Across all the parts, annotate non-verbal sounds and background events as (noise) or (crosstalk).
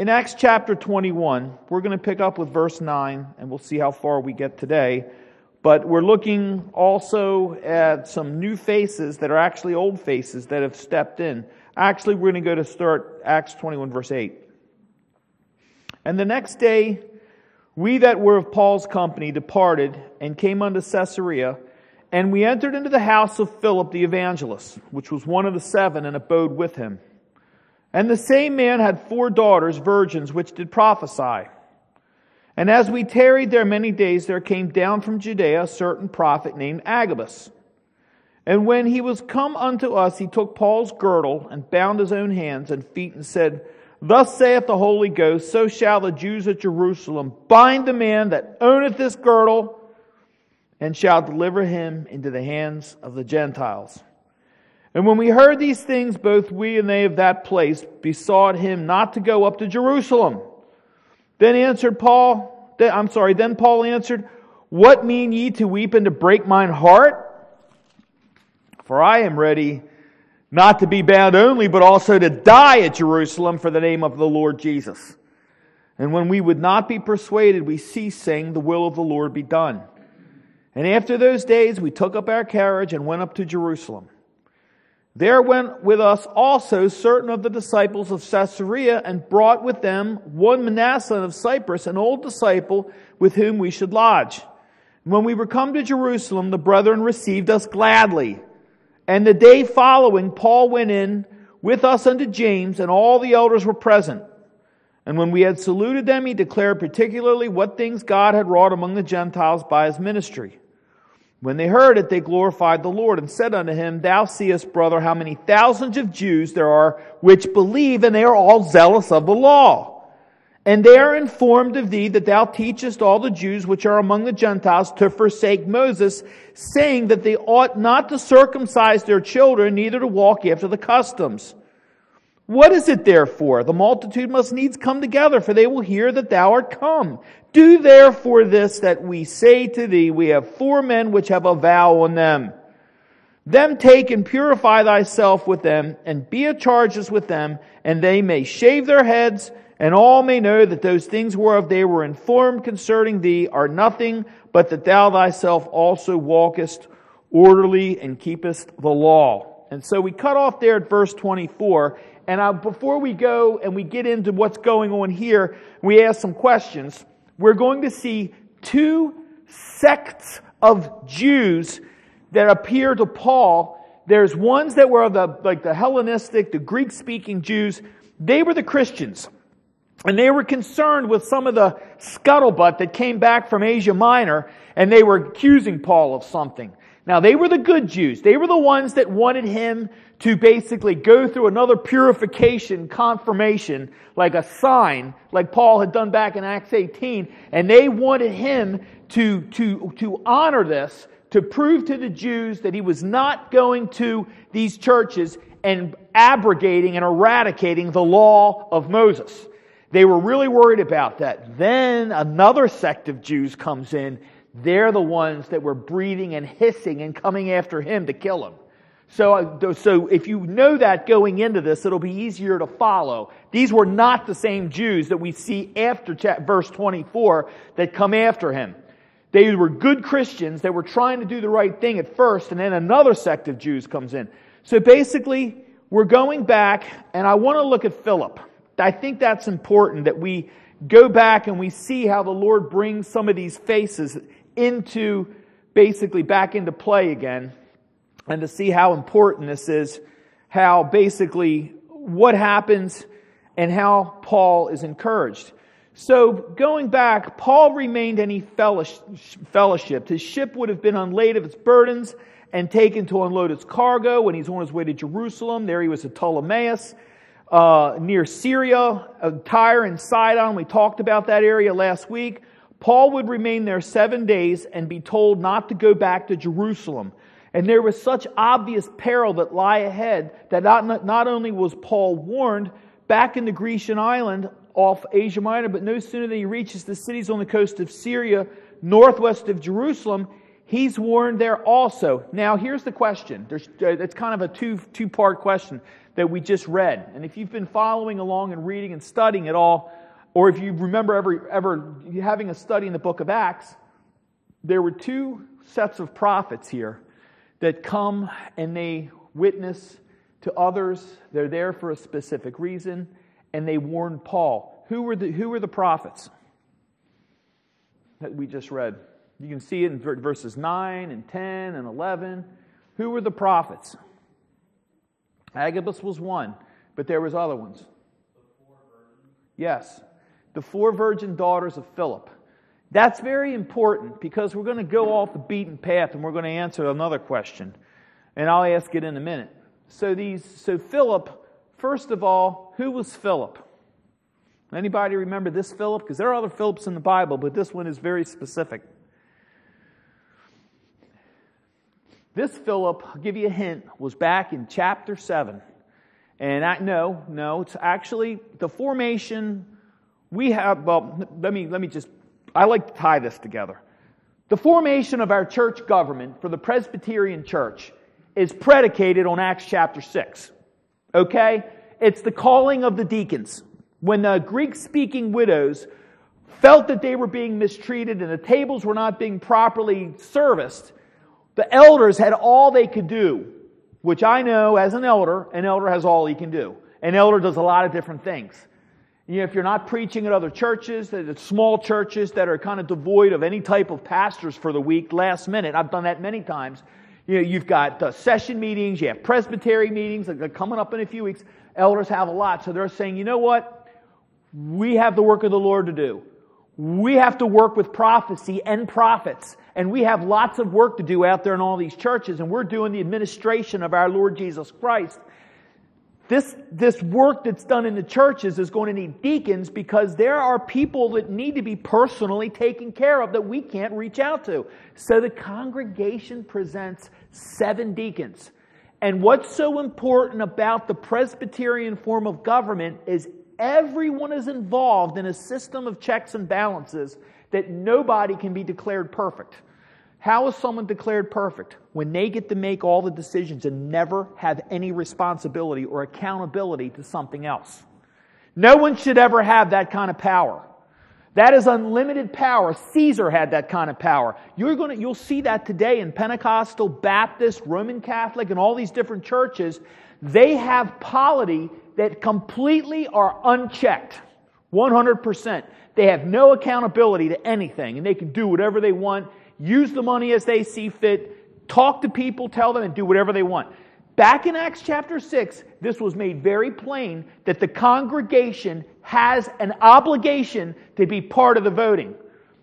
In Acts chapter 21, we're going to pick up with verse 9, and we'll see how far we get today. But we're looking also at some new faces that are actually old faces that have stepped in. Actually, we're going to go to start Acts 21, verse 8. And the next day, we that were of Paul's company departed and came unto Caesarea, and we entered into the house of Philip the evangelist, which was one of the seven, and abode with him. And the same man had four daughters, virgins, which did prophesy. And as we tarried there many days, there came down from Judea a certain prophet named Agabus. And when he was come unto us, he took Paul's girdle and bound his own hands and feet and said, Thus saith the Holy Ghost, so shall the Jews at Jerusalem bind the man that owneth this girdle and shall deliver him into the hands of the Gentiles. And when we heard these things, both we and they of that place besought him not to go up to Jerusalem. Then answered Paul, I'm sorry, then Paul answered, What mean ye to weep and to break mine heart? For I am ready not to be bound only, but also to die at Jerusalem for the name of the Lord Jesus. And when we would not be persuaded, we ceased saying, The will of the Lord be done. And after those days, we took up our carriage and went up to Jerusalem. There went with us also certain of the disciples of Caesarea and brought with them one Manasseh of Cyprus, an old disciple with whom we should lodge. When we were come to Jerusalem, the brethren received us gladly. And the day following, Paul went in with us unto James, and all the elders were present. And when we had saluted them, he declared particularly what things God had wrought among the Gentiles by his ministry. When they heard it, they glorified the Lord and said unto him, Thou seest, brother, how many thousands of Jews there are which believe, and they are all zealous of the law. And they are informed of thee that thou teachest all the Jews which are among the Gentiles to forsake Moses, saying that they ought not to circumcise their children, neither to walk after the customs. What is it therefore? The multitude must needs come together, for they will hear that thou art come. Do therefore this that we say to thee, we have four men which have a vow on them. Them take and purify thyself with them, and be at charges with them, and they may shave their heads, and all may know that those things whereof they were informed concerning thee are nothing, but that thou thyself also walkest orderly and keepest the law. And so we cut off there at verse 24, and uh, before we go and we get into what's going on here, we ask some questions. We're going to see two sects of Jews that appear to Paul. There's ones that were the, like the Hellenistic, the Greek speaking Jews. They were the Christians. And they were concerned with some of the scuttlebutt that came back from Asia Minor, and they were accusing Paul of something. Now, they were the good Jews. They were the ones that wanted him to basically go through another purification, confirmation, like a sign, like Paul had done back in Acts 18. And they wanted him to, to, to honor this, to prove to the Jews that he was not going to these churches and abrogating and eradicating the law of Moses. They were really worried about that. Then another sect of Jews comes in. They're the ones that were breathing and hissing and coming after him to kill him. So, uh, so if you know that going into this, it'll be easier to follow. These were not the same Jews that we see after verse 24 that come after him. They were good Christians that were trying to do the right thing at first, and then another sect of Jews comes in. So basically, we're going back, and I want to look at Philip. I think that's important that we go back and we see how the Lord brings some of these faces into basically back into play again and to see how important this is, how basically what happens and how Paul is encouraged. So going back, Paul remained any fellowship. His ship would have been unlaid of its burdens and taken to unload its cargo when he's on his way to Jerusalem. There he was at Ptolemais, uh, near Syria, uh, Tyre and Sidon. We talked about that area last week. Paul would remain there seven days and be told not to go back to Jerusalem. And there was such obvious peril that lie ahead that not, not only was Paul warned back in the Grecian island off Asia Minor, but no sooner than he reaches the cities on the coast of Syria, northwest of Jerusalem, He's warned there also. Now, here's the question. There's, uh, it's kind of a two, two part question that we just read. And if you've been following along and reading and studying it all, or if you remember ever, ever having a study in the book of Acts, there were two sets of prophets here that come and they witness to others. They're there for a specific reason, and they warn Paul. Who were the, who were the prophets that we just read? You can see it in verses 9 and 10 and 11. Who were the prophets? Agabus was one, but there was other ones. Yes, the four virgin daughters of Philip. That's very important because we're going to go off the beaten path and we're going to answer another question. And I'll ask it in a minute. So these so Philip, first of all, who was Philip? Anybody remember this Philip? Because there are other Philips in the Bible, but this one is very specific. This Philip, I'll give you a hint, was back in chapter 7. And I, no, no, it's actually the formation we have, well, let me, let me just, I like to tie this together. The formation of our church government for the Presbyterian Church is predicated on Acts chapter 6. Okay? It's the calling of the deacons. When the Greek speaking widows felt that they were being mistreated and the tables were not being properly serviced, the elders had all they could do, which I know as an elder, an elder has all he can do. An elder does a lot of different things. If you're not preaching at other churches, that small churches that are kind of devoid of any type of pastors for the week, last minute, I've done that many times. You know, you've got uh, session meetings, you have presbytery meetings that are coming up in a few weeks. Elders have a lot, so they're saying, you know what? We have the work of the Lord to do. We have to work with prophecy and prophets. And we have lots of work to do out there in all these churches, and we're doing the administration of our Lord Jesus Christ. This, this work that's done in the churches is going to need deacons because there are people that need to be personally taken care of that we can't reach out to. So the congregation presents seven deacons. And what's so important about the Presbyterian form of government is everyone is involved in a system of checks and balances that nobody can be declared perfect. How is someone declared perfect? When they get to make all the decisions and never have any responsibility or accountability to something else. No one should ever have that kind of power. That is unlimited power. Caesar had that kind of power. You're going to, you'll see that today in Pentecostal, Baptist, Roman Catholic, and all these different churches. They have polity that completely are unchecked. 100%. They have no accountability to anything, and they can do whatever they want, use the money as they see fit, talk to people, tell them, and do whatever they want. Back in Acts chapter 6, this was made very plain that the congregation has an obligation to be part of the voting.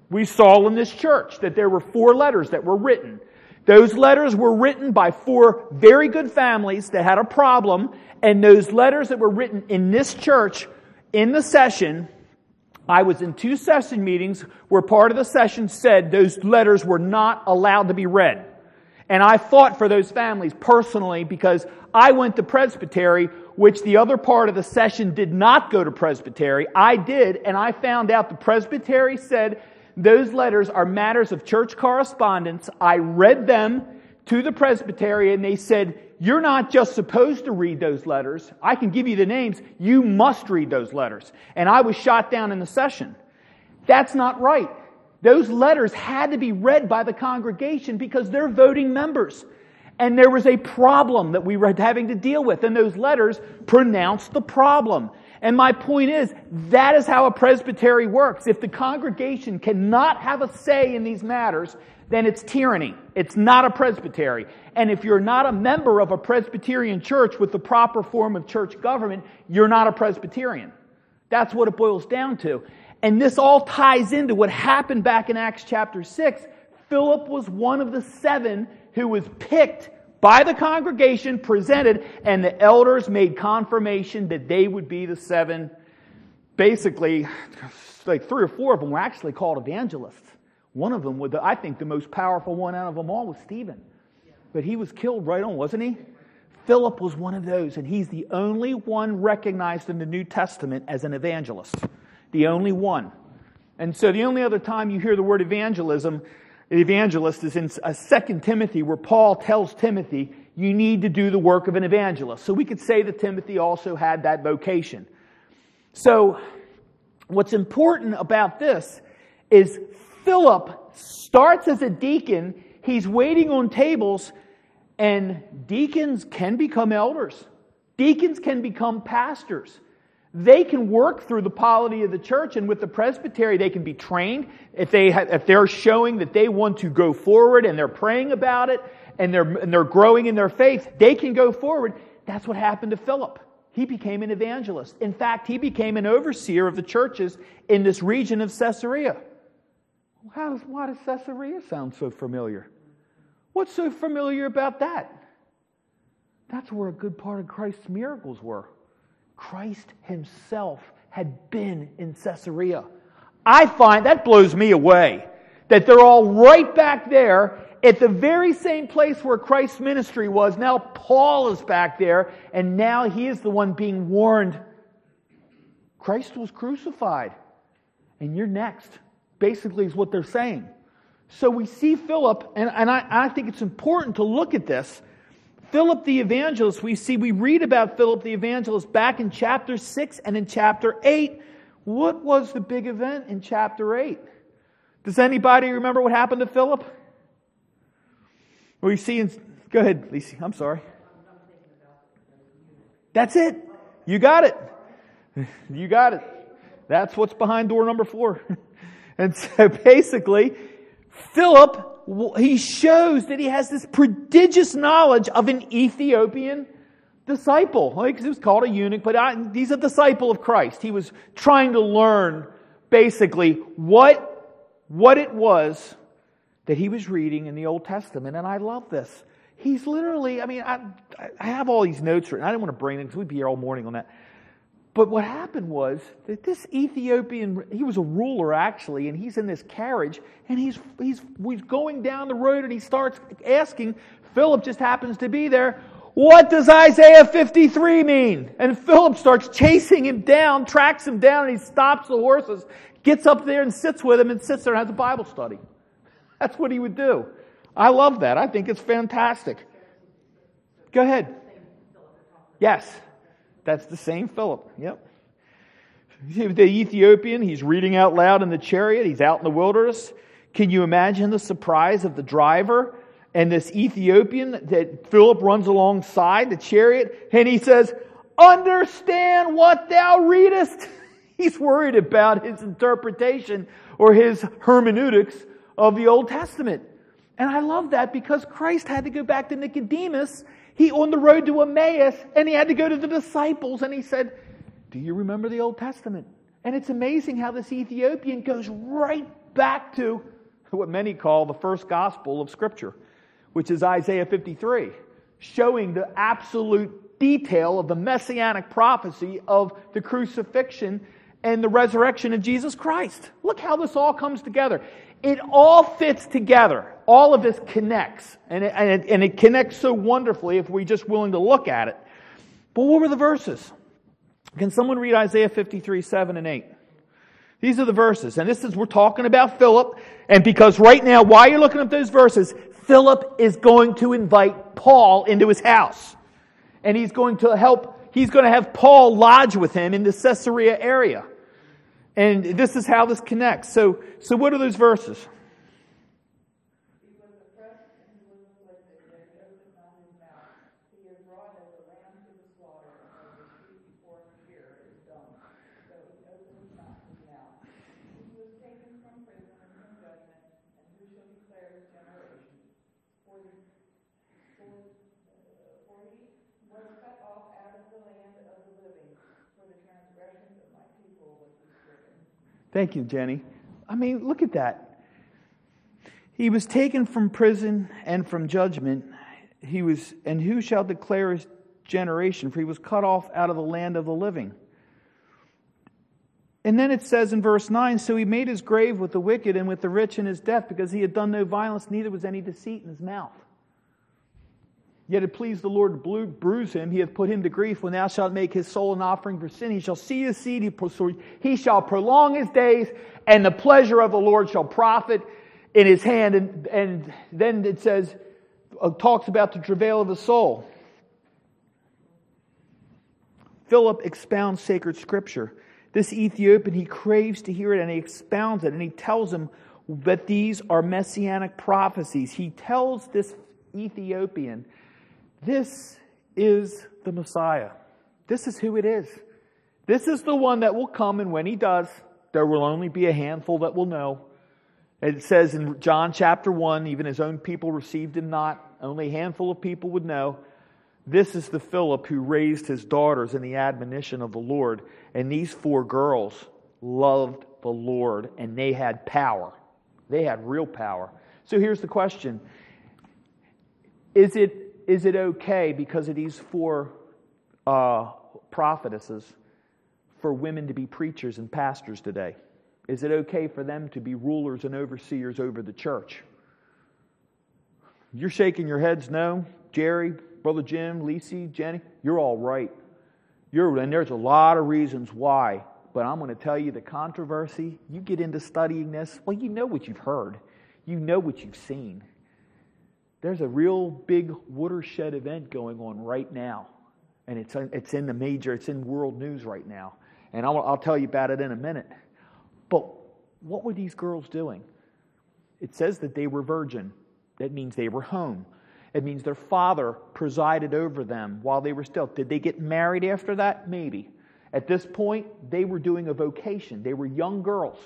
We saw in this church that there were four letters that were written. Those letters were written by four very good families that had a problem, and those letters that were written in this church in the session, I was in two session meetings where part of the session said those letters were not allowed to be read. And I fought for those families personally because I went to Presbytery, which the other part of the session did not go to Presbytery. I did, and I found out the Presbytery said those letters are matters of church correspondence. I read them to the Presbytery, and they said, you're not just supposed to read those letters. I can give you the names. You must read those letters. And I was shot down in the session. That's not right. Those letters had to be read by the congregation because they're voting members. And there was a problem that we were having to deal with, and those letters pronounced the problem. And my point is, that is how a presbytery works. If the congregation cannot have a say in these matters, then it's tyranny. It's not a presbytery. And if you're not a member of a Presbyterian church with the proper form of church government, you're not a Presbyterian. That's what it boils down to. And this all ties into what happened back in Acts chapter 6. Philip was one of the seven who was picked by the congregation, presented, and the elders made confirmation that they would be the seven. Basically, like three or four of them were actually called evangelists. One of them, I think the most powerful one out of them all was Stephen. But he was killed right on, wasn't he? Philip was one of those, and he's the only one recognized in the New Testament as an evangelist. The only one. And so the only other time you hear the word evangelism, evangelist is in second Timothy where Paul tells Timothy, you need to do the work of an evangelist. So we could say that Timothy also had that vocation. So what's important about this is Philip starts as a deacon, he's waiting on tables, and deacons can become elders. Deacons can become pastors. They can work through the polity of the church, and with the presbytery, they can be trained. If, they have, if they're showing that they want to go forward and they're praying about it and they're, and they're growing in their faith, they can go forward. That's what happened to Philip. He became an evangelist. In fact, he became an overseer of the churches in this region of Caesarea. How does, why does Caesarea sound so familiar? What's so familiar about that? That's where a good part of Christ's miracles were. Christ himself had been in Caesarea. I find that blows me away that they're all right back there at the very same place where Christ's ministry was. Now Paul is back there, and now he is the one being warned Christ was crucified, and you're next. Basically, is what they're saying. So we see Philip, and, and I, I think it's important to look at this Philip the evangelist, we see, we read about Philip the evangelist back in chapter 6 and in chapter 8. What was the big event in chapter 8? Does anybody remember what happened to Philip? We see in, go ahead, Lisa. I'm sorry. That's it. You got it. (laughs) You got it. That's what's behind door number four. (laughs) And (laughs) so basically, Philip he shows that he has this prodigious knowledge of an Ethiopian disciple. Like he was called a eunuch, but I, he's a disciple of Christ. He was trying to learn basically what, what it was that he was reading in the Old Testament. And I love this. He's literally, I mean, I, I have all these notes written. I didn't want to bring them because we'd be here all morning on that. But what happened was that this Ethiopian, he was a ruler actually, and he's in this carriage, and he's, he's, he's going down the road, and he starts asking, Philip just happens to be there, what does Isaiah 53 mean? And Philip starts chasing him down, tracks him down, and he stops the horses, gets up there and sits with him, and sits there and has a Bible study. That's what he would do. I love that. I think it's fantastic. Go ahead. Yes. That's the same Philip. Yep. The Ethiopian, he's reading out loud in the chariot. He's out in the wilderness. Can you imagine the surprise of the driver and this Ethiopian that Philip runs alongside the chariot and he says, Understand what thou readest. (laughs) He's worried about his interpretation or his hermeneutics of the Old Testament. And I love that because Christ had to go back to Nicodemus he on the road to Emmaus and he had to go to the disciples and he said, Do you remember the Old Testament? And it's amazing how this Ethiopian goes right back to what many call the first gospel of Scripture, which is Isaiah 53, showing the absolute detail of the messianic prophecy of the crucifixion and the resurrection of Jesus Christ. Look how this all comes together. It all fits together. All of this connects. And it, and, it, and it connects so wonderfully if we're just willing to look at it. But what were the verses? Can someone read Isaiah 53, 7 and 8? These are the verses. And this is, we're talking about Philip. And because right now, while you're looking at those verses, Philip is going to invite Paul into his house. And he's going to help, he's going to have Paul lodge with him in the Caesarea area. And this is how this connects. So, so what are those verses? Thank you, Jenny. I mean, look at that. He was taken from prison and from judgment. He was, and who shall declare his generation? For he was cut off out of the land of the living. And then it says in verse 9 So he made his grave with the wicked and with the rich in his death, because he had done no violence, neither was any deceit in his mouth. Yet it pleased the Lord to bruise him. He hath put him to grief. When thou shalt make his soul an offering for sin, he shall see his seed. He shall prolong his days, and the pleasure of the Lord shall profit. in his hand, and, and then it says, uh, talks about the travail of the soul. Philip expounds sacred scripture. This Ethiopian, he craves to hear it and he expounds it and he tells him that these are messianic prophecies. He tells this Ethiopian, this is the Messiah. This is who it is. This is the one that will come, and when he does, there will only be a handful that will know. It says in John chapter 1, even his own people received him not. Only a handful of people would know. This is the Philip who raised his daughters in the admonition of the Lord. And these four girls loved the Lord and they had power. They had real power. So here's the question Is it, is it okay because of these four uh, prophetesses for women to be preachers and pastors today? Is it okay for them to be rulers and overseers over the church? You're shaking your heads no. Jerry, Brother Jim, Lisi, Jenny, you're all right. You're, and there's a lot of reasons why. But I'm going to tell you the controversy. You get into studying this, well, you know what you've heard, you know what you've seen. There's a real big watershed event going on right now. And it's, it's in the major, it's in world news right now. And I'll, I'll tell you about it in a minute. But what were these girls doing? It says that they were virgin. That means they were home. It means their father presided over them while they were still. Did they get married after that? Maybe. At this point, they were doing a vocation. They were young girls.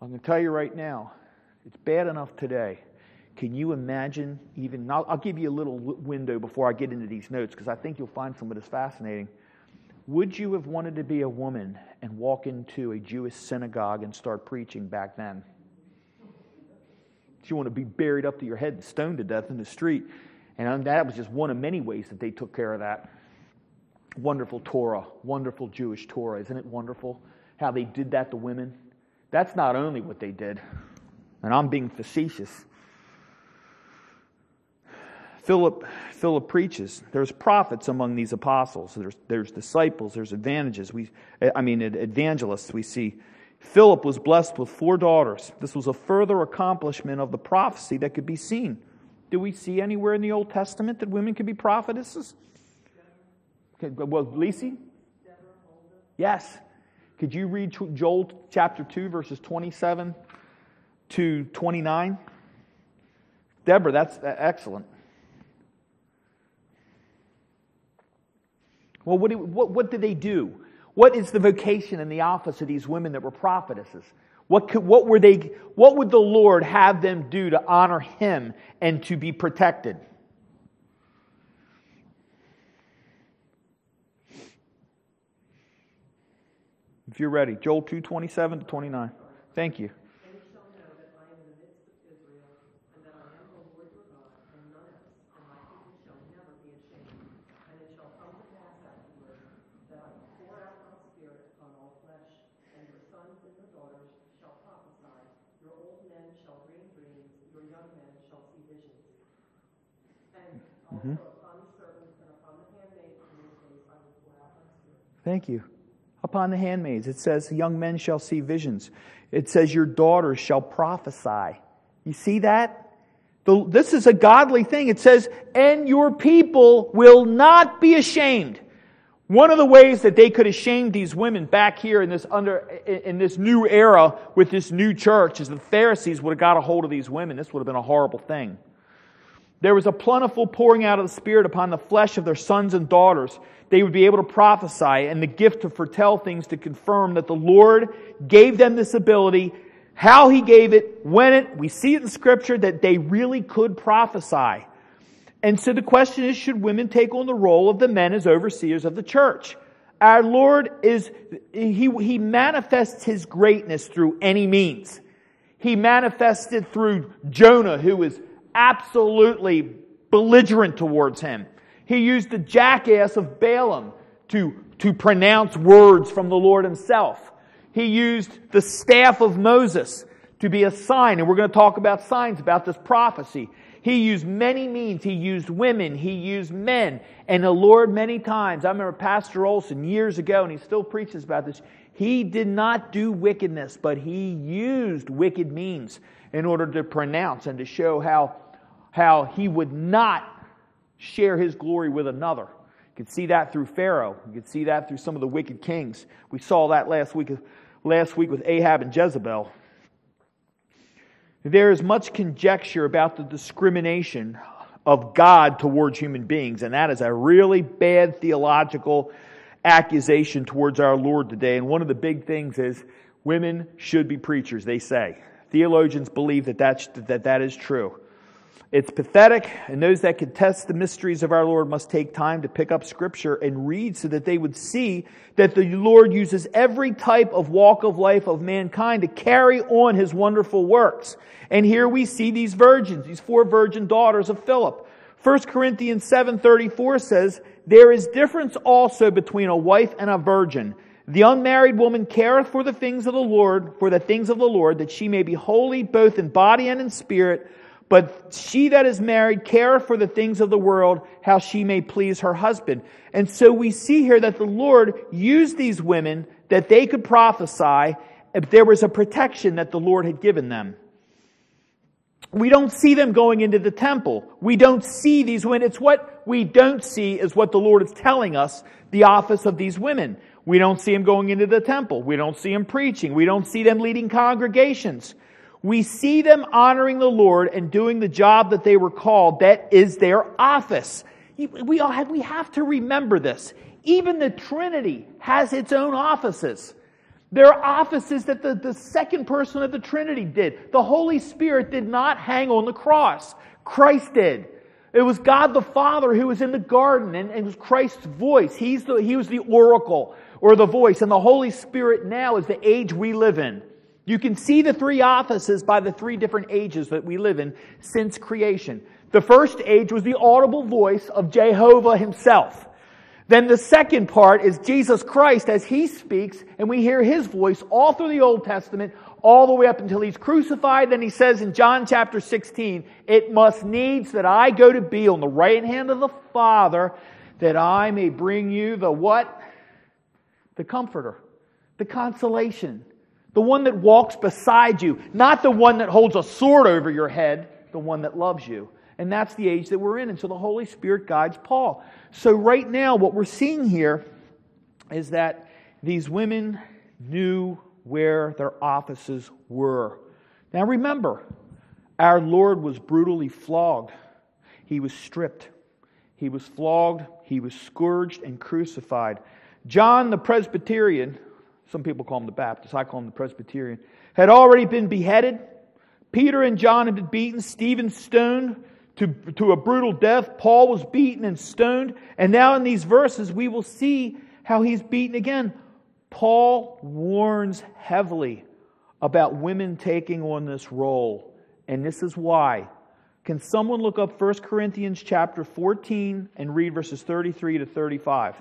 I'm going to tell you right now, it's bad enough today. Can you imagine even? I'll, I'll give you a little window before I get into these notes because I think you'll find some of this fascinating. Would you have wanted to be a woman and walk into a Jewish synagogue and start preaching back then? You want to be buried up to your head and stoned to death in the street. And um, that was just one of many ways that they took care of that. Wonderful Torah, wonderful Jewish Torah. Isn't it wonderful how they did that to women? That's not only what they did, and I'm being facetious. Philip, Philip preaches. There's prophets among these apostles. There's, there's disciples. There's advantages. We, I mean, evangelists. We see Philip was blessed with four daughters. This was a further accomplishment of the prophecy that could be seen. Do we see anywhere in the Old Testament that women could be prophetesses? Well, Lisi? Yes. Could you read Joel chapter 2, verses 27 to 29? Deborah, that's uh, excellent. Well, what, what, what did they do? What is the vocation and the office of these women that were prophetesses? What, could, what, were they, what would the Lord have them do to honor Him and to be protected? If you're ready, Joel 2 27 to 29. Thank you. Thank you. Upon the handmaids, it says, Young men shall see visions. It says, Your daughters shall prophesy. You see that? The, this is a godly thing. It says, And your people will not be ashamed. One of the ways that they could have shamed these women back here in this under in this new era with this new church is the Pharisees would have got a hold of these women. This would have been a horrible thing. There was a plentiful pouring out of the Spirit upon the flesh of their sons and daughters. They would be able to prophesy and the gift to foretell things to confirm that the Lord gave them this ability, how He gave it, when it. We see it in Scripture that they really could prophesy. And so the question is, should women take on the role of the men as overseers of the church? Our Lord is, He, he manifests His greatness through any means. He manifested through Jonah, who was absolutely belligerent towards him. He used the jackass of Balaam to, to pronounce words from the Lord himself. He used the staff of Moses to be a sign, and we're going to talk about signs about this prophecy. He used many means. He used women. He used men. And the Lord, many times, I remember Pastor Olson years ago, and he still preaches about this. He did not do wickedness, but he used wicked means in order to pronounce and to show how, how he would not share his glory with another. You could see that through Pharaoh. You could see that through some of the wicked kings. We saw that last week, last week with Ahab and Jezebel. There is much conjecture about the discrimination of God towards human beings, and that is a really bad theological accusation towards our Lord today. And one of the big things is women should be preachers, they say. Theologians believe that that's, that, that is true. It's pathetic, and those that contest the mysteries of our Lord must take time to pick up Scripture and read so that they would see that the Lord uses every type of walk of life of mankind to carry on His wonderful works. And here we see these virgins, these four virgin daughters of Philip. 1 Corinthians 7.34 says, There is difference also between a wife and a virgin. The unmarried woman careth for the things of the Lord, for the things of the Lord, that she may be holy both in body and in spirit. But she that is married careth for the things of the world, how she may please her husband. And so we see here that the Lord used these women that they could prophesy if there was a protection that the Lord had given them. We don't see them going into the temple. We don't see these women. It's what we don't see is what the Lord is telling us, the office of these women. We don't see them going into the temple. We don't see them preaching. We don't see them leading congregations. We see them honoring the Lord and doing the job that they were called. That is their office. We, all have, we have to remember this. Even the Trinity has its own offices. There are offices that the, the second person of the Trinity did. The Holy Spirit did not hang on the cross. Christ did. It was God the Father who was in the garden and, and it was Christ's voice. He's the, he was the oracle or the voice. And the Holy Spirit now is the age we live in. You can see the three offices by the three different ages that we live in since creation. The first age was the audible voice of Jehovah himself. Then the second part is Jesus Christ as he speaks, and we hear his voice all through the Old Testament, all the way up until he's crucified. Then he says in John chapter 16, It must needs that I go to be on the right hand of the Father, that I may bring you the what? The comforter, the consolation, the one that walks beside you, not the one that holds a sword over your head, the one that loves you. And that's the age that we're in. And so the Holy Spirit guides Paul. So, right now, what we're seeing here is that these women knew where their offices were. Now, remember, our Lord was brutally flogged, he was stripped, he was flogged, he was scourged and crucified. John the Presbyterian, some people call him the Baptist, I call him the Presbyterian, had already been beheaded. Peter and John had been beaten, Stephen stoned, to, to a brutal death. Paul was beaten and stoned. And now in these verses, we will see how he's beaten again. Paul warns heavily about women taking on this role. And this is why. Can someone look up 1 Corinthians chapter 14 and read verses 33 to 35?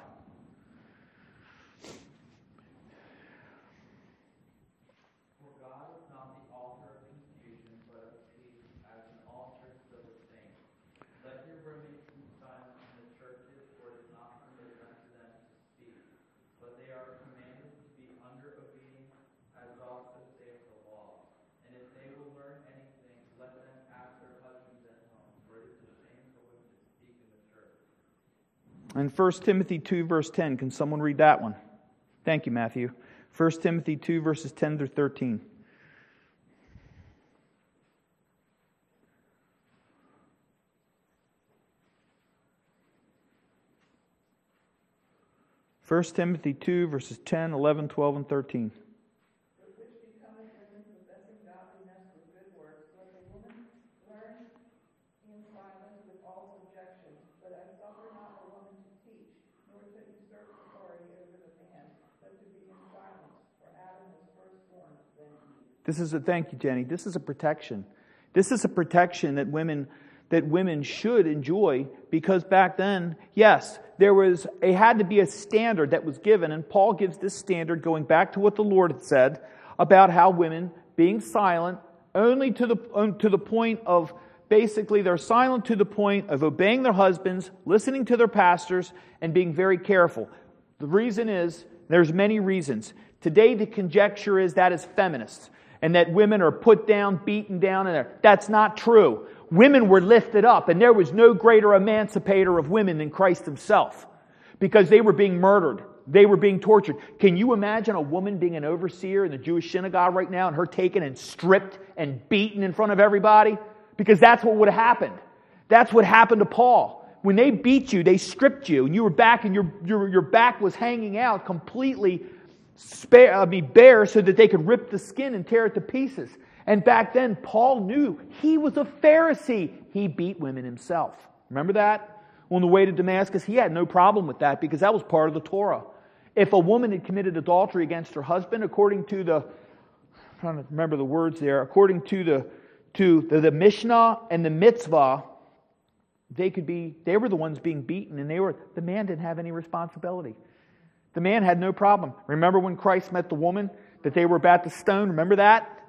In 1 Timothy 2, verse 10, can someone read that one? Thank you, Matthew. 1 Timothy 2, verses 10 through 13. First Timothy 2, verses 10, 11, 12, and 13. This is a thank you, Jenny. This is a protection. This is a protection that women that women should enjoy because back then, yes, there was it had to be a standard that was given, and Paul gives this standard going back to what the Lord had said about how women being silent only to the uh, to the point of basically they're silent to the point of obeying their husbands, listening to their pastors, and being very careful. The reason is there's many reasons Today, the conjecture is that is feminist and that women are put down, beaten down, and that's not true. Women were lifted up, and there was no greater emancipator of women than Christ himself because they were being murdered. They were being tortured. Can you imagine a woman being an overseer in the Jewish synagogue right now and her taken and stripped and beaten in front of everybody? Because that's what would have happened. That's what happened to Paul. When they beat you, they stripped you, and you were back, and your, your, your back was hanging out completely spare, uh, mean, bare so that they could rip the skin and tear it to pieces. And back then, Paul knew he was a Pharisee. He beat women himself. Remember that? On the way to Damascus, he had no problem with that because that was part of the Torah. If a woman had committed adultery against her husband, according to the, I'm trying to remember the words there, according to the, to the, the Mishnah and the Mitzvah, they could be, they were the ones being beaten and they were, the man didn't have any responsibility. The man had no problem. Remember when Christ met the woman that they were about to stone? Remember that?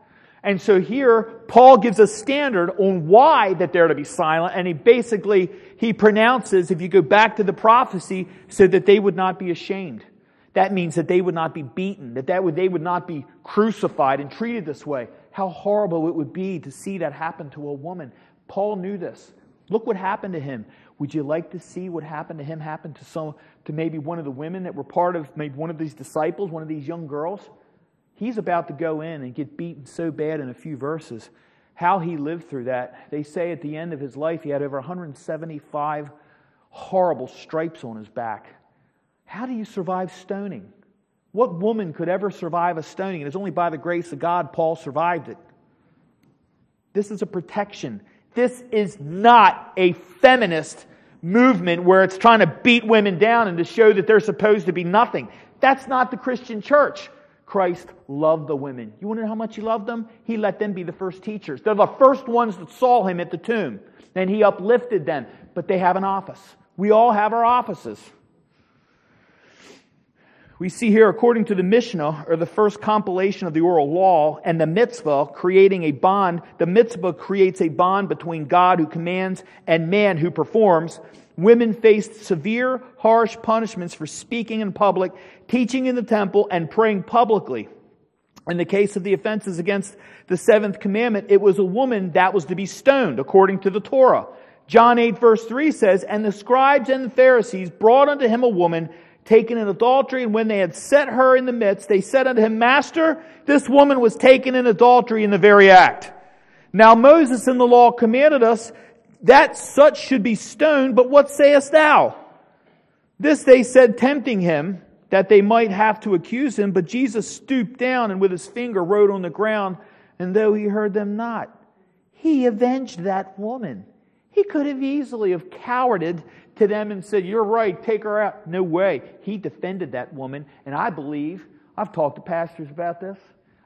And so here, Paul gives a standard on why that they're to be silent, and he basically, he pronounces, if you go back to the prophecy, so that they would not be ashamed. That means that they would not be beaten, that, that would, they would not be crucified and treated this way. How horrible it would be to see that happen to a woman. Paul knew this. Look what happened to him. Would you like to see what happened to him happen to some to maybe one of the women that were part of maybe one of these disciples, one of these young girls? He's about to go in and get beaten so bad in a few verses. How he lived through that. They say at the end of his life he had over 175 horrible stripes on his back. How do you survive stoning? What woman could ever survive a stoning? And it's only by the grace of God Paul survived it. This is a protection. This is not a feminist movement where it's trying to beat women down and to show that they're supposed to be nothing. That's not the Christian church. Christ loved the women. You know how much he loved them? He let them be the first teachers. They're the first ones that saw him at the tomb. And he uplifted them. But they have an office. We all have our offices. We see here, according to the Mishnah, or the first compilation of the oral law, and the mitzvah creating a bond, the mitzvah creates a bond between God who commands and man who performs. Women faced severe, harsh punishments for speaking in public, teaching in the temple, and praying publicly. In the case of the offenses against the seventh commandment, it was a woman that was to be stoned, according to the Torah. John 8, verse 3 says, And the scribes and the Pharisees brought unto him a woman taken in adultery, and when they had set her in the midst, they said unto him, Master, this woman was taken in adultery in the very act. Now Moses in the law commanded us that such should be stoned, but what sayest thou? This they said, tempting him, that they might have to accuse him, but Jesus stooped down and with his finger wrote on the ground, and though he heard them not, he avenged that woman. He could have easily have cowarded to them and said, You're right, take her out. No way. He defended that woman, and I believe, I've talked to pastors about this,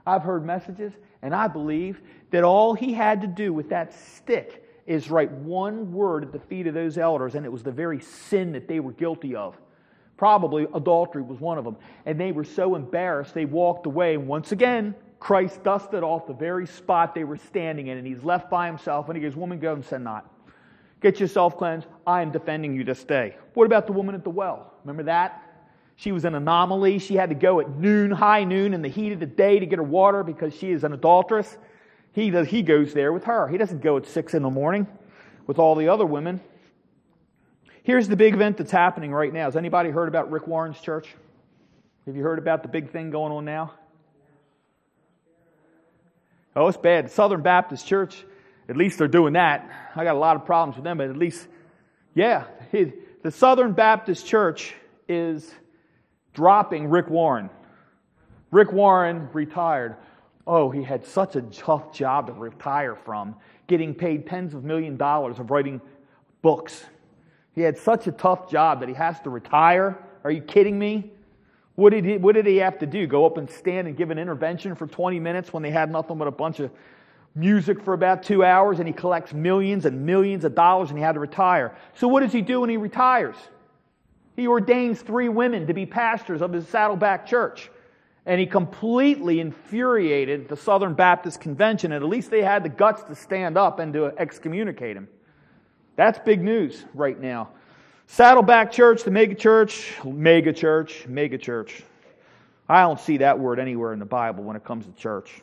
I've heard messages, and I believe that all he had to do with that stick is write one word at the feet of those elders, and it was the very sin that they were guilty of. Probably adultery was one of them. And they were so embarrassed, they walked away. And once again, Christ dusted off the very spot they were standing in, and he's left by himself, and he goes, Woman, go and sin not. Get yourself cleansed. I am defending you this day. What about the woman at the well? Remember that? She was an anomaly. She had to go at noon, high noon, in the heat of the day to get her water because she is an adulteress. He, does, he goes there with her. He doesn't go at 6 in the morning with all the other women. Here's the big event that's happening right now. Has anybody heard about Rick Warren's church? Have you heard about the big thing going on now? Oh, it's bad. Southern Baptist Church at least they're doing that. I got a lot of problems with them, but at least, yeah, the Southern Baptist Church is dropping Rick Warren. Rick Warren retired. Oh, he had such a tough job to retire from, getting paid tens of million dollars of writing books. He had such a tough job that he has to retire. Are you kidding me? What did he, what did he have to do? Go up and stand and give an intervention for 20 minutes when they had nothing but a bunch of music for about two hours and he collects millions and millions of dollars and he had to retire. So, what does he do when he retires? He ordains three women to be pastors of his Saddleback church. And he completely infuriated the Southern Baptist Convention, and at least they had the guts to stand up and to excommunicate him. That's big news right now. Saddleback Church, the mega church, mega church, mega church. I don't see that word anywhere in the Bible when it comes to church.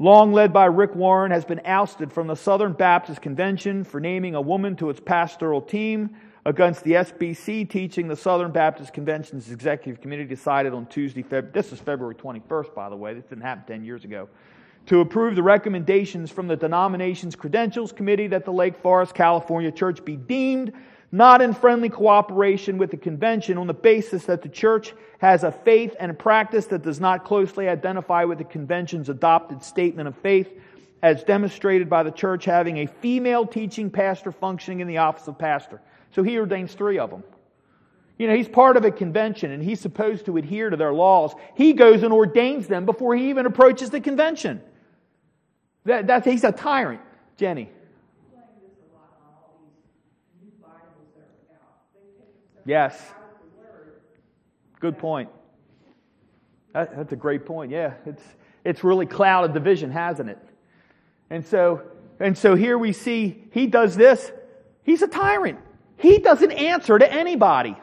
Long led by Rick Warren, has been ousted from the Southern Baptist Convention for naming a woman to its pastoral team against the SBC teaching the Southern Baptist Convention's executive committee decided on Tuesday, Feb- this is February 21st, by the way, this didn't happen 10 years ago, to approve the recommendations from the denomination's credentials committee that the Lake Forest, California church be deemed not in friendly cooperation with the convention on the basis that the church has a faith and a practice that does not closely identify with the convention's adopted statement of faith as demonstrated by the church having a female teaching pastor functioning in the office of pastor. So he ordains three of them. You know, he's part of a convention and he's supposed to adhere to their laws. He goes and ordains them before he even approaches the convention. That, that's, he's a tyrant, Jenny. Yes. Good point. That, that's a great point. Yeah, it's it's really clouded the vision, hasn't it? And so and so here we see he does this. He's a tyrant. He doesn't answer to anybody.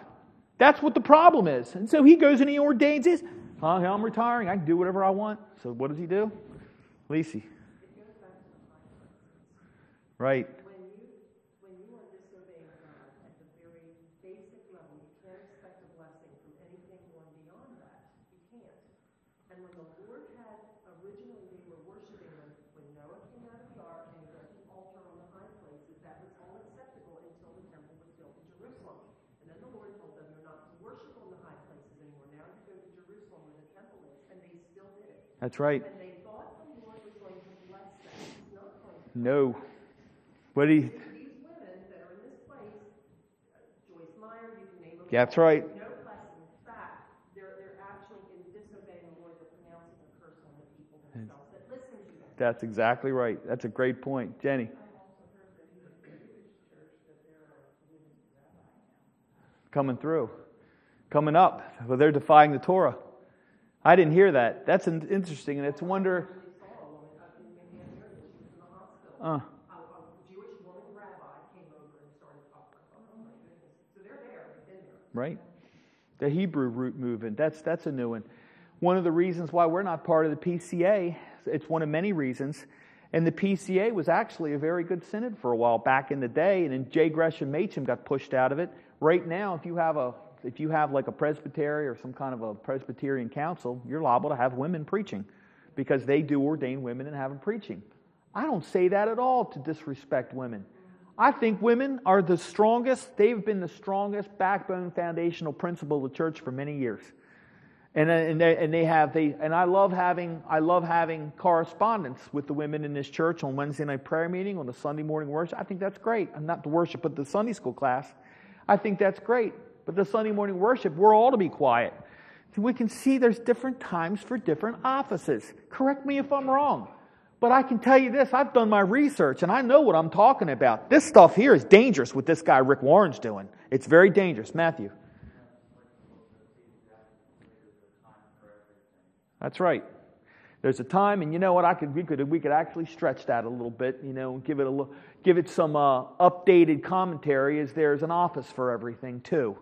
That's what the problem is. And so he goes and he ordains this. Oh, I'm retiring. I can do whatever I want. So what does he do? Lisi. Right. That's right. No. What do you? That's right. That's exactly right. That's a great point. Jenny. Coming through. Coming up. Well, they're defying the Torah. I didn't hear that. That's interesting, and it's a wonder. Uh. Right? The Hebrew root movement. That's that's a new one. One of the reasons why we're not part of the PCA, it's one of many reasons. And the PCA was actually a very good synod for a while back in the day, and then J. Gresham Machen got pushed out of it. Right now, if you have a if you have like a presbytery or some kind of a Presbyterian council, you're liable to have women preaching because they do ordain women and have them preaching. I don't say that at all to disrespect women. I think women are the strongest, they've been the strongest backbone foundational principle of the church for many years. And, uh, and, they, and they have they and I love having I love having correspondence with the women in this church on Wednesday night prayer meeting on the Sunday morning worship. I think that's great. I'm not the worship, but the Sunday school class. I think that's great. But the Sunday morning worship, we're all to be quiet. We can see there's different times for different offices. Correct me if I'm wrong. But I can tell you this I've done my research and I know what I'm talking about. This stuff here is dangerous what this guy Rick Warren's doing. It's very dangerous. Matthew. That's right. There's a time, and you know what? I could we could we could actually stretch that a little bit. You know, give it a give it some uh, updated commentary. As there's an office for everything too.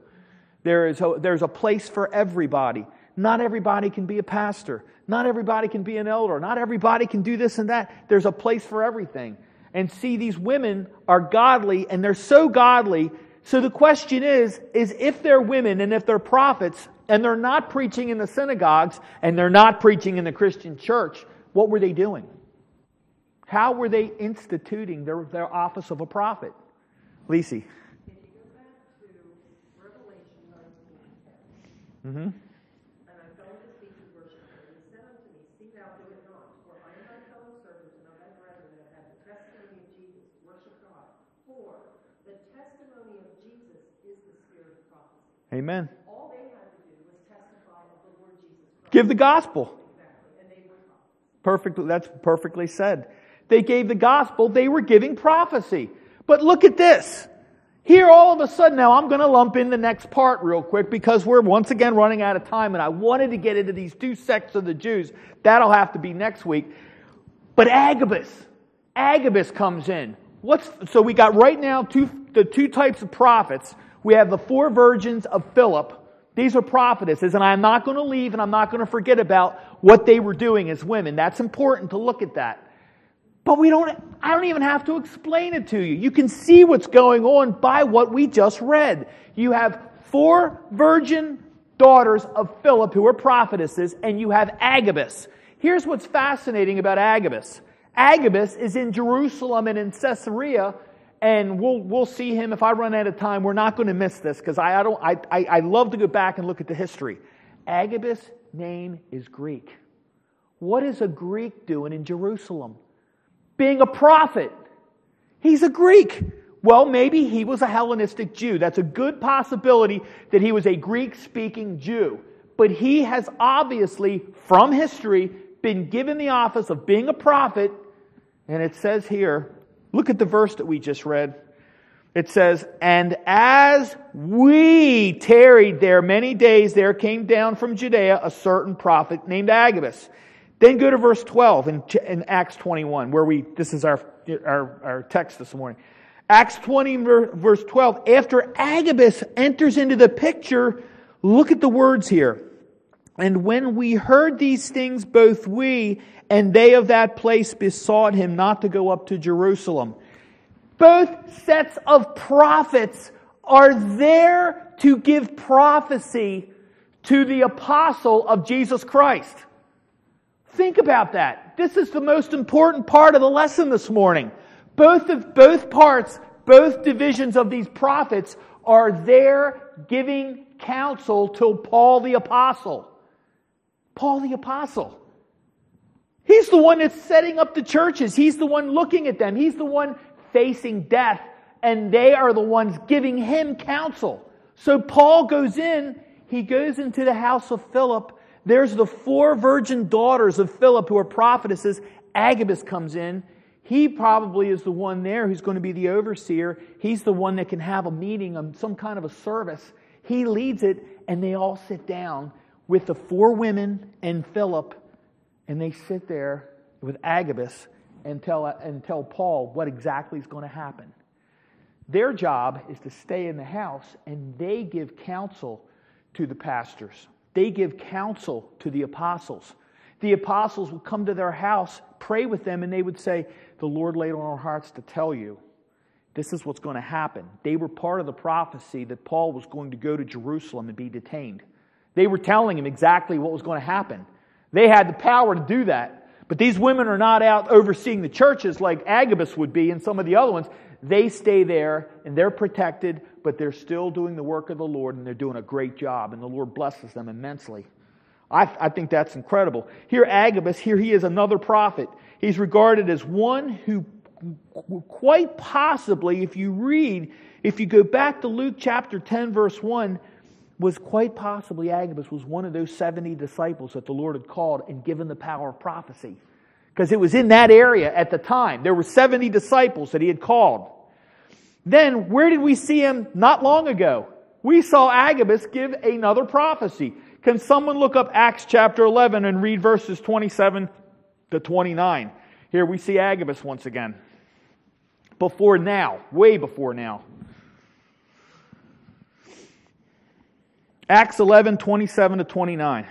There is a, there's a place for everybody. Not everybody can be a pastor. Not everybody can be an elder. Not everybody can do this and that. There's a place for everything. And see, these women are godly and they're so godly. So the question is, is if they're women and if they're prophets and they're not preaching in the synagogues and they're not preaching in the Christian church, what were they doing? How were they instituting their, their office of a prophet? Lisi. Mm-hmm. And I fell into speech and worship, and he said unto me, See thou do it not, for I am thy fellow servant and thy brethren that have the testimony of Jesus, worship God. For the testimony of Jesus is the spirit of prophecy. Amen. All they had to do was testify of the Lord Jesus Christ. Give the gospel. Exactly. And they were Perfectly, that's perfectly said. They gave the gospel, they were giving prophecy. But look at this. Here, all of a sudden, now I'm going to lump in the next part real quick because we're once again running out of time and I wanted to get into these two sects of the Jews. That'll have to be next week. But Agabus, Agabus comes in. What's, so we got right now two, the two types of prophets. We have the four virgins of Philip, These are prophetesses, and I'm not going to leave and I'm not going to forget about what they were doing as women. That's important to look at that. But we don't, I don't even have to explain it to you. You can see what's going on by what we just read. You have four virgin daughters of Philip who are prophetesses, and you have Agabus. Here's what's fascinating about Agabus. Agabus is in Jerusalem and in Caesarea, and we'll, we'll see him. If I run out of time, we're not going to miss this because I, I, don't, I, I, I love to go back and look at the history. Agabus' name is Greek. What is a Greek doing in Jerusalem? Being a prophet. He's a Greek. Well, maybe he was a Hellenistic Jew. That's a good possibility that he was a Greek speaking Jew. But he has obviously, from history, been given the office of being a prophet. And it says here, look at the verse that we just read. It says, And as we tarried there many days, there came down from Judea a certain prophet named Agabus. Then go to verse 12 in, in Acts 21, where we, this is our, our, our text this morning. Acts 20, verse 12. After Agabus enters into the picture, look at the words here. And when we heard these things, both we and they of that place besought him not to go up to Jerusalem. Both sets of prophets are there to give prophecy to the apostle of Jesus Christ. Think about that. This is the most important part of the lesson this morning. Both of both parts, both divisions of these prophets are there giving counsel to Paul the apostle. Paul the apostle. He's the one that's setting up the churches. He's the one looking at them. He's the one facing death and they are the ones giving him counsel. So Paul goes in, he goes into the house of Philip. There's the four virgin daughters of Philip who are prophetesses. Agabus comes in. He probably is the one there who's going to be the overseer. He's the one that can have a meeting, um, some kind of a service. He leads it, and they all sit down with the four women and Philip, and they sit there with Agabus and tell, and tell Paul what exactly is going to happen. Their job is to stay in the house, and they give counsel to the pastors. They give counsel to the apostles. The apostles would come to their house, pray with them, and they would say, The Lord laid on our hearts to tell you this is what's going to happen. They were part of the prophecy that Paul was going to go to Jerusalem and be detained. They were telling him exactly what was going to happen. They had the power to do that. But these women are not out overseeing the churches like Agabus would be and some of the other ones. They stay there and they're protected, but they're still doing the work of the Lord and they're doing a great job, and the Lord blesses them immensely. I, I think that's incredible. Here, Agabus, here he is another prophet. He's regarded as one who, quite possibly, if you read, if you go back to Luke chapter 10, verse 1, was quite possibly Agabus was one of those 70 disciples that the Lord had called and given the power of prophecy. Because it was in that area at the time. There were 70 disciples that he had called. Then, where did we see him not long ago? We saw Agabus give another prophecy. Can someone look up Acts chapter 11 and read verses 27 to 29? Here we see Agabus once again. Before now, way before now. Acts 11, 27 to 29.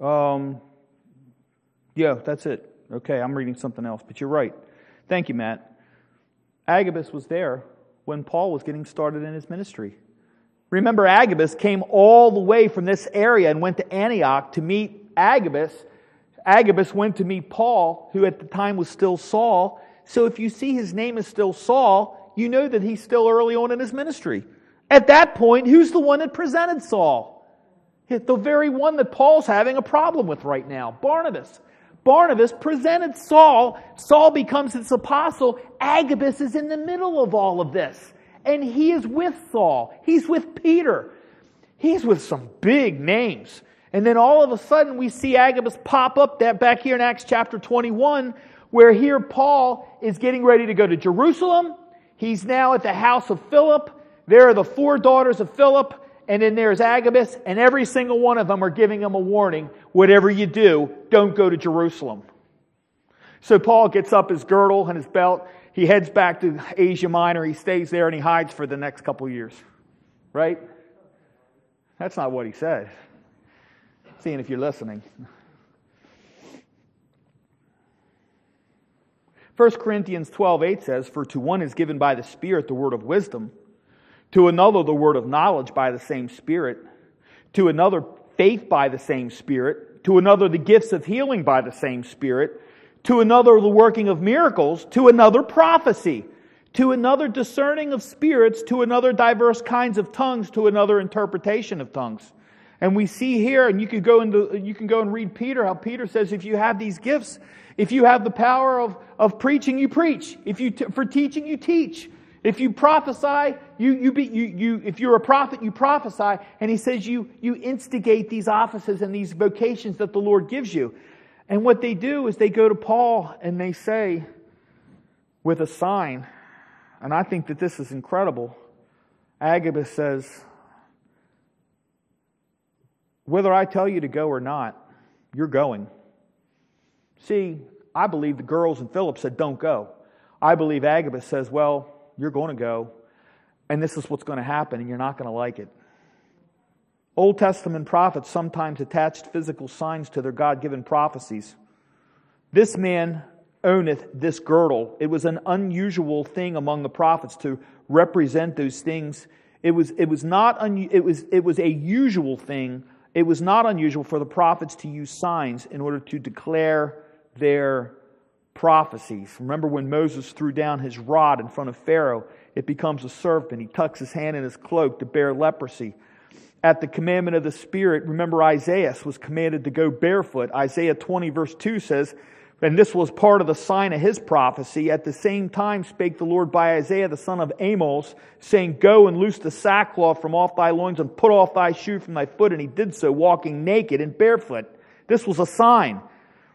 Um, yeah, that's it. Okay, I'm reading something else, but you're right. Thank you, Matt. Agabus was there when Paul was getting started in his ministry. Remember, Agabus came all the way from this area and went to Antioch to meet Agabus. Agabus went to meet Paul, who at the time was still Saul. So if you see his name is still Saul, you know that he's still early on in his ministry. At that point, who's the one that presented Saul? The very one that Paul's having a problem with right now, Barnabas. Barnabas presented Saul. Saul becomes his apostle. Agabus is in the middle of all of this. And he is with Saul. He's with Peter. He's with some big names. And then all of a sudden we see Agabus pop up that back here in Acts chapter 21, where here Paul is getting ready to go to Jerusalem. He's now at the house of Philip. There are the four daughters of Philip, and then there's Agabus, and every single one of them are giving him a warning. Whatever you do, don't go to Jerusalem. So Paul gets up his girdle and his belt. He heads back to Asia Minor. He stays there and he hides for the next couple years. Right? That's not what he said. Seeing if you're listening. 1 Corinthians 12, 8 says, For to one is given by the Spirit the word of wisdom, to another the word of knowledge by the same Spirit, to another faith by the same Spirit, to another the gifts of healing by the same Spirit to another the working of miracles, to another prophecy, to another discerning of spirits, to another diverse kinds of tongues, to another interpretation of tongues. And we see here, and you can go into, you can go and read Peter, how Peter says, if you have these gifts, if you have the power of, of preaching, you preach. If you, t- for teaching, you teach. If you prophesy, you, you, be, you, you, if you're a prophet, you prophesy. And he says you, you instigate these offices and these vocations that the Lord gives you. And what they do is they go to Paul and they say, with a sign, and I think that this is incredible. Agabus says, Whether I tell you to go or not, you're going. See, I believe the girls in Philip said, Don't go. I believe Agabus says, Well, you're going to go, and this is what's going to happen, and you're not going to like it. Old Testament prophets sometimes attached physical signs to their God given prophecies. This man owneth this girdle. It was an unusual thing among the prophets to represent those things. It was, it was not un, it was, it was a usual thing. It was not unusual for the prophets to use signs in order to declare their prophecies. Remember when Moses threw down his rod in front of Pharaoh, it becomes a serpent. He tucks his hand in his cloak to bear leprosy at the commandment of the Spirit, remember Isaiah was commanded to go barefoot. Isaiah 20 verse 2 says, and this was part of the sign of his prophecy. At the same time spake the Lord by Isaiah the son of Amoz, saying, Go and loose the sackcloth from off thy loins and put off thy shoe from thy foot. And he did so, walking naked and barefoot. This was a sign.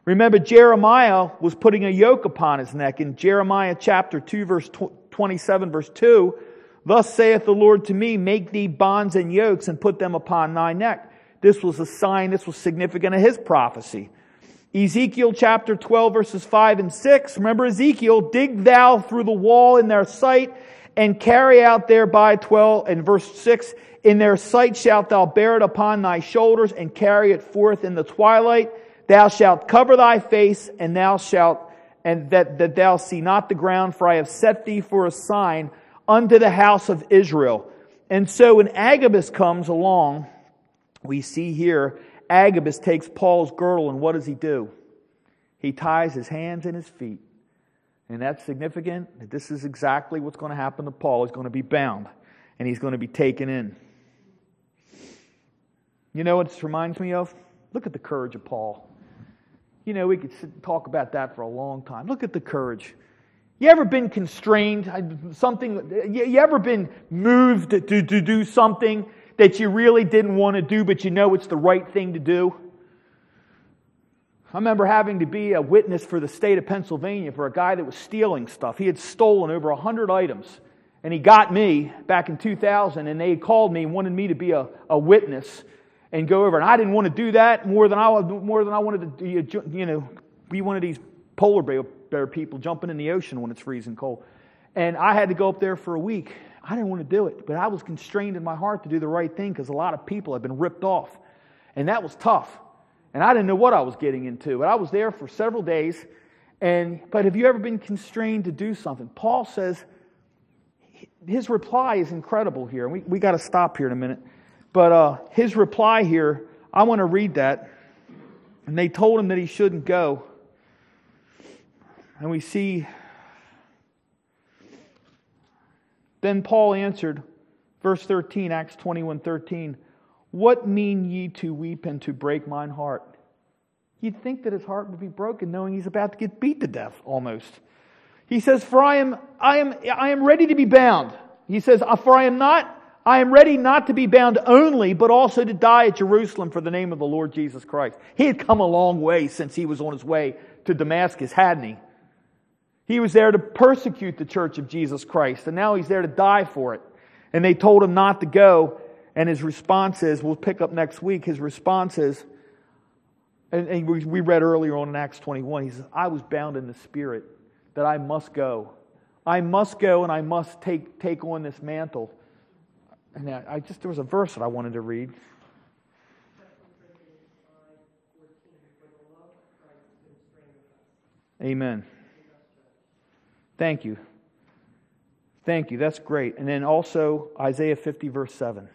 Remember, Jeremiah was putting a yoke upon his neck. In Jeremiah chapter 2 verse 27 verse 2, Thus saith the Lord to me, make thee bonds and yokes and put them upon thy neck. This was a sign, this was significant of his prophecy. Ezekiel chapter 12 verses 5 and 6. Remember Ezekiel, dig thou through the wall in their sight and carry out thereby 12 and verse 6. In their sight shalt thou bear it upon thy shoulders and carry it forth in the twilight. Thou shalt cover thy face and thou shalt, and that, that thou see not the ground, for I have set thee for a sign unto the house of Israel. And so when Agabus comes along, we see here Agabus takes Paul's girdle, and what does he do? He ties his hands and his feet. And that's significant. This is exactly what's going to happen to Paul. He's going to be bound, and he's going to be taken in. You know what this reminds me of? Look at the courage of Paul. You know, we could sit, talk about that for a long time. Look at the courage. You ever been constrained? Something, you ever been moved to, to, to do something that you really didn't want to do, but you know it's the right thing to do? I remember having to be a witness for the state of Pennsylvania for a guy that was stealing stuff. He had stolen over 100 items. And he got me back in 2000, and they called me and wanted me to be a, a witness and go over. And I didn't want to do that more than I, more than I wanted to you know, be one of these polar bear people jumping in the ocean when it's freezing cold. And I had to go up there for a week. I didn't want to do it, but I was constrained in my heart to do the right thing because a lot of people had been ripped off. And that was tough. And I didn't know what I was getting into. But I was there for several days. And but have you ever been constrained to do something? Paul says his reply is incredible here. We we got to stop here in a minute. But uh, his reply here, I want to read that. And they told him that he shouldn't go. And we see, then Paul answered, verse 13, Acts 21 13, What mean ye to weep and to break mine heart? You'd think that his heart would be broken knowing he's about to get beat to death almost. He says, For I am, I am, I am ready to be bound. He says, For I am not, I am ready not to be bound only, but also to die at Jerusalem for the name of the Lord Jesus Christ. He had come a long way since he was on his way to Damascus, hadn't he? He was there to persecute the church of Jesus Christ, and now he's there to die for it. And they told him not to go, and his response is, we'll pick up next week, his response is, and, and we read earlier on in Acts 21, he says, I was bound in the spirit that I must go. I must go and I must take, take on this mantle. And I just, there was a verse that I wanted to read. Amen. Thank you. Thank you. That's great. And then also Isaiah 50, verse 7.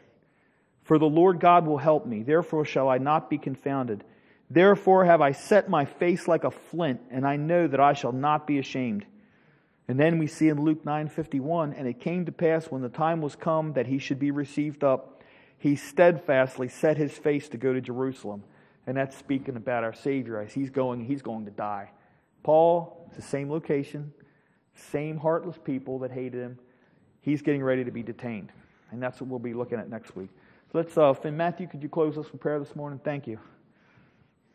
For the Lord God will help me, therefore shall I not be confounded. Therefore have I set my face like a flint, and I know that I shall not be ashamed. And then we see in Luke 9:51, and it came to pass when the time was come that he should be received up, he steadfastly set his face to go to Jerusalem. And that's speaking about our Savior as he's going, he's going to die. Paul, it's the same location, same heartless people that hated him. He's getting ready to be detained. And that's what we'll be looking at next week. So let's, uh, Finn Matthew, could you close us with prayer this morning? Thank you.